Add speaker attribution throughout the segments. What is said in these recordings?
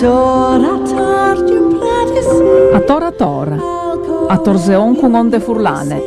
Speaker 1: A tora tora, a torseon con onde furlane.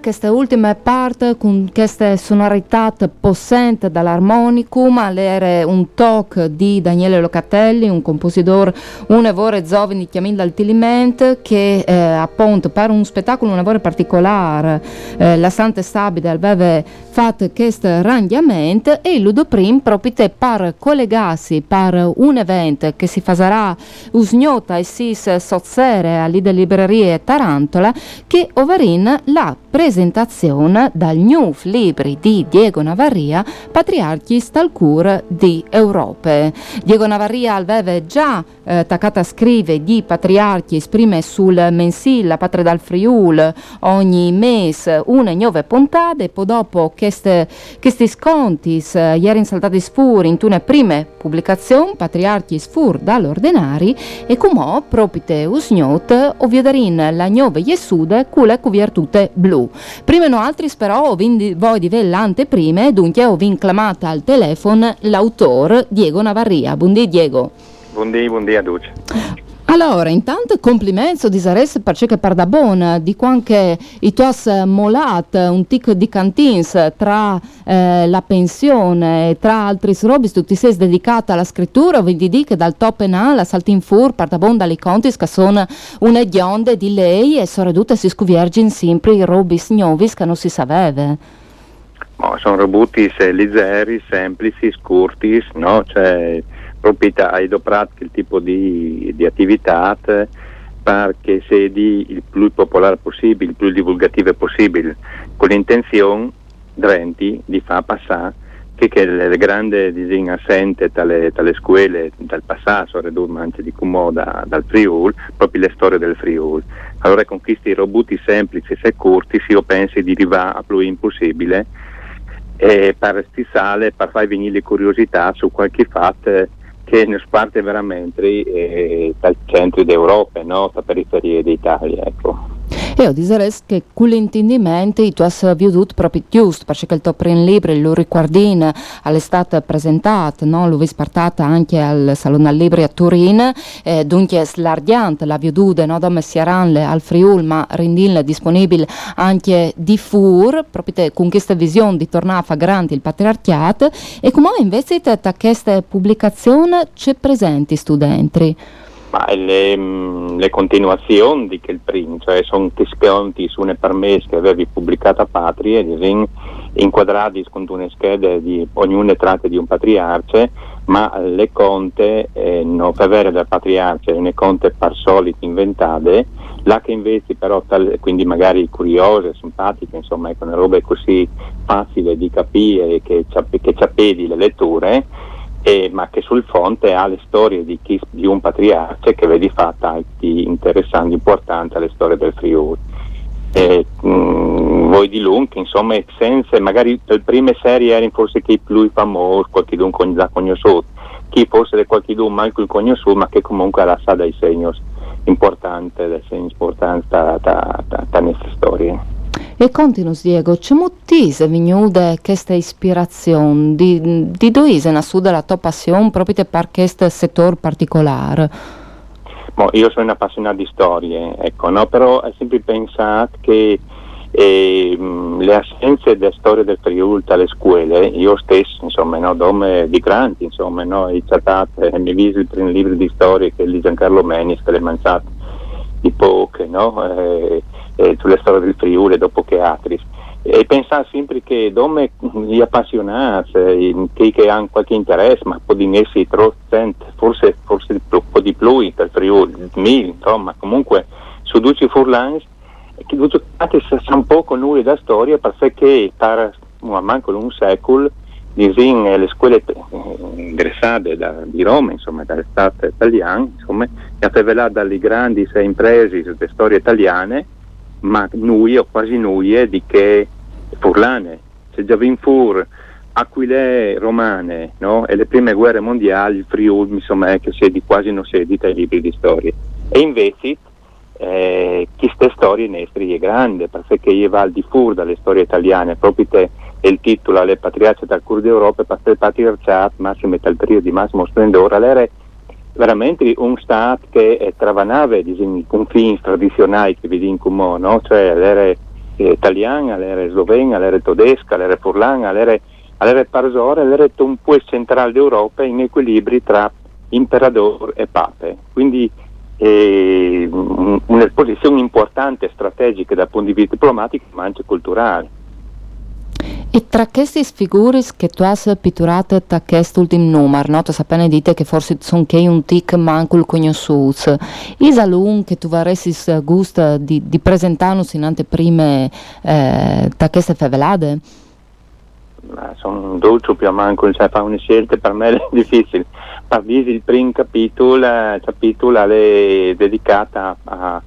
Speaker 1: Questa ultima parte con queste sonorità possenti dall'armonicum, era un talk di Daniele Locatelli, un compositore un evore giovane chiamando al Tiliment che eh, appunto per un spettacolo un evore particolare eh, la Santa Stabile aveva fatto questo arrangiamento e Ludo Prim proprio per collegarsi per un evento che si farà usgnota e si sozzere a Lide Librerie Tarantola che overin la presentazione dal New Libri di Diego Navarria, Patriarchi Stalcur di Europe. Diego Navarria aveva già eh, taccata scrive di Patriarchi esprime sul mensile La Patria dal Friul ogni mese una puntata e poi dopo questi sconti eh, ieri saltati sfur in una prime pubblicazioni Patriarchi sfur dall'ordinari e come proprio usgnot ovviedarin la nuova Jesude con le cuviertute blu. Prima no altri però ho vindi, voi di vellante prime, dunque ho vinclamata al telefono l'autore Diego Navarria. Buondì Diego.
Speaker 2: Buondì, buondì a tutti.
Speaker 1: Allora, intanto complimenti di Zares per ciò che per da buona, di quanche i tuos molat, un tic di cantins tra eh, la pensione e tra altri robi, tu ti sei dedicata alla scrittura, vedi di che dal top en alla saltin fur per da buon dalle contis che sono una gionde di lei e sono ridotte si scuviergin sempre i robi snovis che non si sapeva.
Speaker 2: No, sono robutis eh, leggeri, semplici, scurtis, no? Cioè, proprietà hai doprato il tipo di, di attività perché sia il più popolare possibile, il più divulgative possibile, con l'intenzione Drenti di far passare che, che le grandi disegni assenti dalle, dalle scuole dal passato, anche di Cumoda dal Friul, proprio le storie del Friul. Allora con questi robuti semplici e corti io penso di arrivare a più impossibile e per stisale, per far venire curiosità su qualche fatto che ne sparte veramente eh, dal centro d'Europa, no? da periferie d'Italia. Ecco.
Speaker 1: E ho dire che con l'intendimento tu hai veduto proprio giusto, perché il tuo primo libro, lo riguardin, all'estate presentato, no? lo portato anche al Salone al Libri a Turin, eh, dunque slardiante la veduta no? da Messieranle al Friul, ma rendinle disponibile anche di Fur, proprio con questa visione di tornare a fare grande il patriarcato, e come invece da questa pubblicazione c'è presenti studenti?
Speaker 2: Ma le, mm, le, continuazioni di quel primo, cioè sono testimoni su una permessa che avevi pubblicato a Patria, inquadrati con una scheda di ognuna tratta di un patriarce, ma le conte eh, non favore del patriarce, le conte per soliti inventate, là che invece però, tal, quindi magari curiose, simpatiche, insomma, ecco, robe così facili di capire che, che appedi le letture, eh, ma che sul fronte ha le storie di, chi, di un patriarca che vedi fa tanti interessanti, importanti alle storie del Friuli. Eh, mh, voi di Lung, insomma, senza, magari le prime serie erano forse chi più famosi, qualche d'un già conosciuto, chi fosse qualche d'un manco il conosciuto, ma che comunque ha sa dei segni importanti, dei segni importanti da queste storie.
Speaker 1: E continus Diego, c'è mottise vignude questa ispirazione di, di dove è nascuda la tua passione proprio per questo settore particolare?
Speaker 2: Bon, io sono un appassionato di storie, ecco, no? però ho sempre pensato che eh, le assenze della storia del Friuli dalle scuole, io stesso, insomma, no, dome di granti, insomma, no, ho trattato e mi visto il primo libro di storie che è di Giancarlo Menis, che l'è mangiato di poche, no? Eh, eh, sulle storie del Friuli dopo che altri. E pensare sempre che dove gli appassionati, che, hanno qualche interesse, ma può di essi forse, forse un po' di più per Friuli, mille, insomma, comunque su Duci Furlans, che sa un po' con lui la storia perché per manco un secolo disin le scuole eh, interessate da, di Roma, insomma, dalle state italiane, insomma, che ha rivelato dalle grandi imprese sulle storie italiane ma noi o quasi noi di che furlane, se già vin fur Aquile romane no? e le prime guerre mondiali, il Friuli insomma è che si è di quasi non si edita i libri di storie e invece eh, storie nostre è grande perché io va al di fur dalle storie italiane proprio te il titolo Le patriarche dal cur d'Europa per il patriarcato massimo e tal periodo di massimo splendore all'era veramente un Stato che travanava i confini tradizionali che vi dicono, no? cioè l'era eh, italiana, l'era slovena, l'era tedesca, l'era furlana, l'era, l'era parsora, l'era un po' centrale d'Europa in equilibri tra imperador e pape. Quindi eh, una posizione importante, strategica dal punto di vista diplomatico ma anche culturale.
Speaker 1: E tra queste figure che tu hai pitturato da quest'ultimo numero, no? tu appena dite che forse sono che un tic manco il conosciuto, is alun che tu vorresti gusto di, di presentarnos in anteprime eh, da queste favelade?
Speaker 2: sono dolce più a manco, cioè fa una scelta per me è difficile. Per il primo capitolo, il capitolo è dedicato a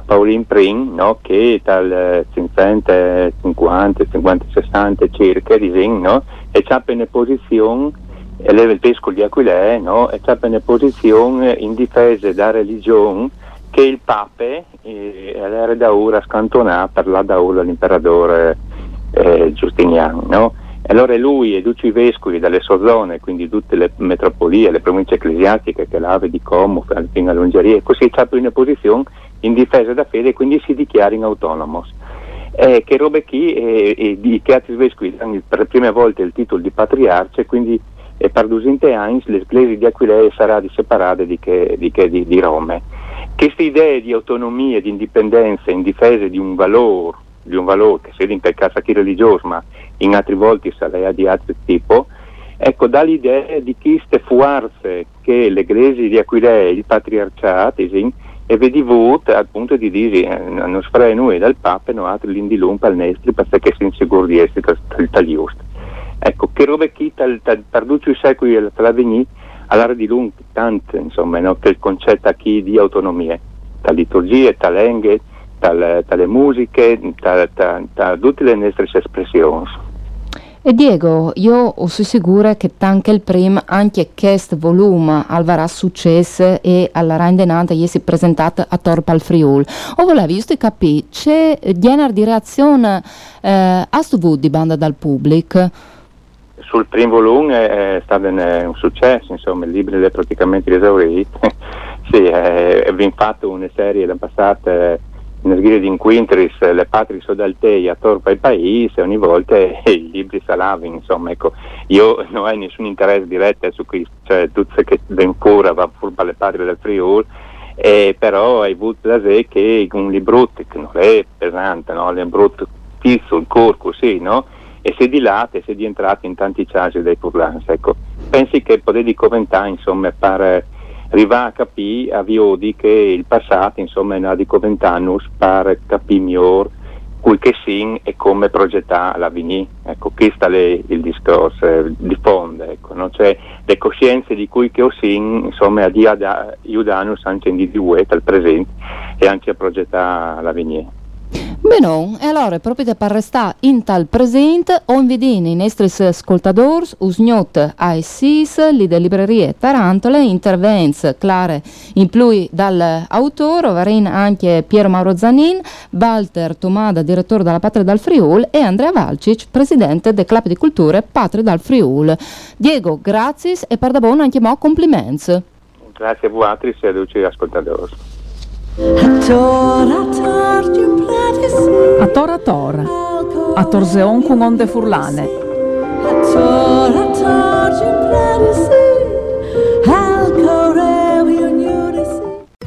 Speaker 2: Pauline Pring, no, che dal 50, 50, 50, 60 circa, disegno, no, e c'ha una posizione, il pesco di Aquilè, no, e c'ha una posizione in difesa della religione che il pape eh, era da ora scantonata per la da ora l'imperatore eh, Giustiniano, no? Allora lui e tutti i vescovi dalle sue zone, quindi tutte le metropolie, le province ecclesiastiche, che l'Ave di Como, fino all'Ungheria, così c'ha in una posizione in difesa da fede e quindi si dichiarino autonomos. Eh, che robe qui eh, eh, di che altri vescovi danno per la prima volta il titolo di patriarce, quindi eh, per 200 anni l'Ecclesia di Aquilea sarà di separata di, che, di, che, di, di Rome. Queste idee di autonomia, di indipendenza in difesa di un valore, di un valore che in quel caso chi religioso, ma in altri volti sarà di altro tipo, ecco, dà l'idea di queste forze che l'Ecclesia di Aquilea, il patriarcato, e vedi vot al punto di dire eh, non spray noi dal Papa e non altri l'indilum al nestri perché si insicuro di essere tagliust ecco che robe chi tal, tal, perduto i secoli tra venì all'area di lung tante insomma no, che il concetto qui di autonomia tal liturgie, tal tale musiche tal, tutte le nostre espressioni
Speaker 1: e Diego, io sono sicura che anche il primo, anche questo volume avrà successo e alla rendenata gli si è presentato a Torpa al Friul. O volevo giusto capire, c'è genere di reazione eh, a sto di banda dal pubblico?
Speaker 2: Sul primo volume è stato un successo, insomma, il libro è praticamente esaurito. sì, è, abbiamo fatto una serie da passate in sgire di inquintris le patrie sodaltei a torpa il paese ogni volta i libri salavi insomma ecco io non ho nessun interesse diretto su questo cioè tutto che ben cura va pur le patrie del Friuli eh, però hai avuto da sé che un libro che non è pesante no? un libro fisso il corpo sì no? e si dilata e si è entrato in tanti casi dei Furlans ecco pensi che potevi commentare insomma per arriva a capire a Viodi che il passato insomma è nato di Coventano per capire meglio quel che sin e come progettare la. Ecco, questo è il discorso eh, di fondo, ecco, no? cioè le coscienze di cui che ho sin, insomma, a dia aiutanno anche in di due, dal presente, e anche a progettare la.
Speaker 1: Bene, e allora proprio per restare in tal presente, invitato i nostri ascoltatori, usgnot a essis, li de librerie Tarantole, intervents clare in più dall'autore, ovvero anche Piero Mauro Zanin, Walter Tomada, direttore della Patria dal Friul, e Andrea Valcic, presidente del Club di Culture Patria dal Friul. Diego, grazie e per da buono anche mo compliments.
Speaker 2: Grazie a voi e a tutti gli ascoltatori.
Speaker 3: A tora tora, a torseon con onde furlane.